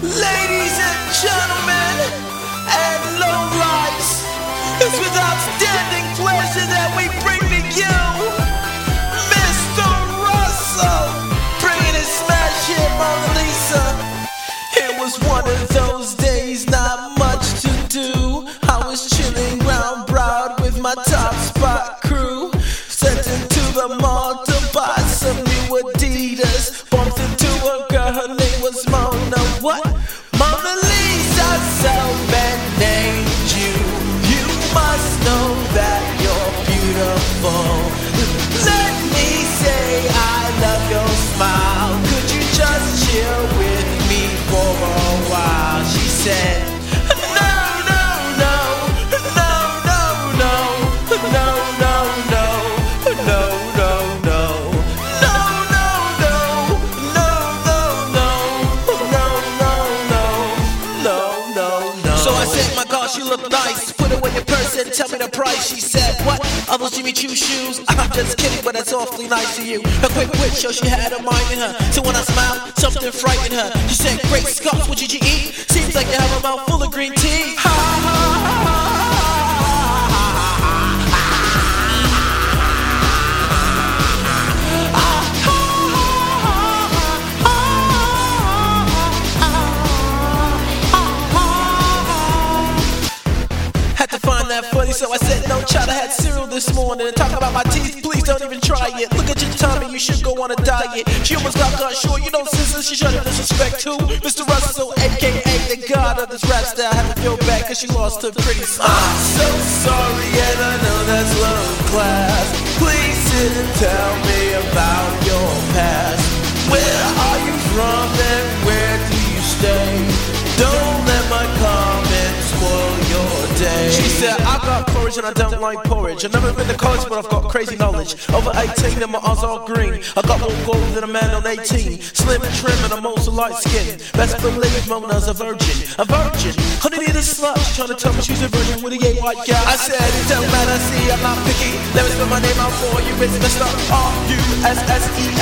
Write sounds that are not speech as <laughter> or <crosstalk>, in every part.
Ladies and gentlemen, and lowlifes, it's with outstanding pleasure that we bring to you Mr. Russell, bringing his smash hit Mona Lisa. It was one of those days, not much to do. I was chilling round Broad with my top spot crew. Sent into the mall to buy some new Adidas. Bumped into a girl, her name was Mona. Mona Lisa, named you. You must know that you're beautiful. Let me say I love your smile. Could you just chill with me for a while? She said, said, My God, she look nice. Put it in your purse and tell me the price. She said, What? Are Jimmy Choo shoes? <laughs> I'm just kidding, but that's awfully nice of you. Her quick wit show she had a mind in her. So when I smiled, something frightened her. She said, Great Scots, what did you eat? Seems like you have a mouth full of green tea. That funny, so I said, No child, I had cereal this morning. Talk about my teeth, please don't even try it. Look at your tummy, you should go on a diet. She almost got cut short, you know, sister, she showed disrespect too. Mr. Russell, aka the god of this rap style, had to feel bad cause she lost her pretty smile. I'm so sorry, and I know that's low class. Please sit and tell me about your past. Where are you from and where do you stay? Don't I porridge and I don't like porridge. I've never been to college, but I've got crazy knowledge. Over 18 and my eyes are green. I got more gold than a man on 18. Slim and trim and I'm also light skinned. Best believe Mona's a virgin. A virgin. Honey need a slut. She's trying to tell me she's a virgin with a gay white guy. I said, it don't matter, see, I'm not picky. Let me spell my name out for you. It's Mr. R-U-S-S-E-L-L-Y.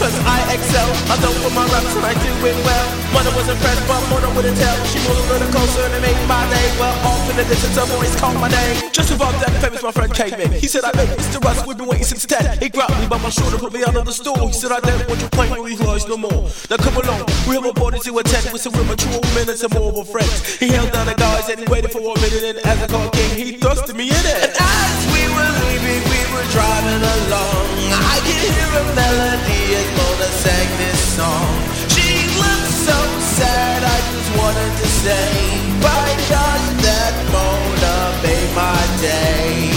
Cause I excel. I don't put my raps and I do it well. Mother was impressed, but Mona wouldn't tell. She moved a little closer and it made my day. Well, in the distance, her voice called my name. Just above that, famous my friend came in. He said, I made Mr. Russ, we've been waiting since 10. He grabbed me by my shoulder, put me out of the store. He said, I don't want you playing with these lies no more. Now come along, we have a body to attend with some real mature men and some more of friends. He held down the guys and he waited for a minute, and as I called king, he thrusted me in it. And as we were leaving, we were driving along. I could hear a melody as Mona sang this song. She looked so sad, I just wanted to say, by my day.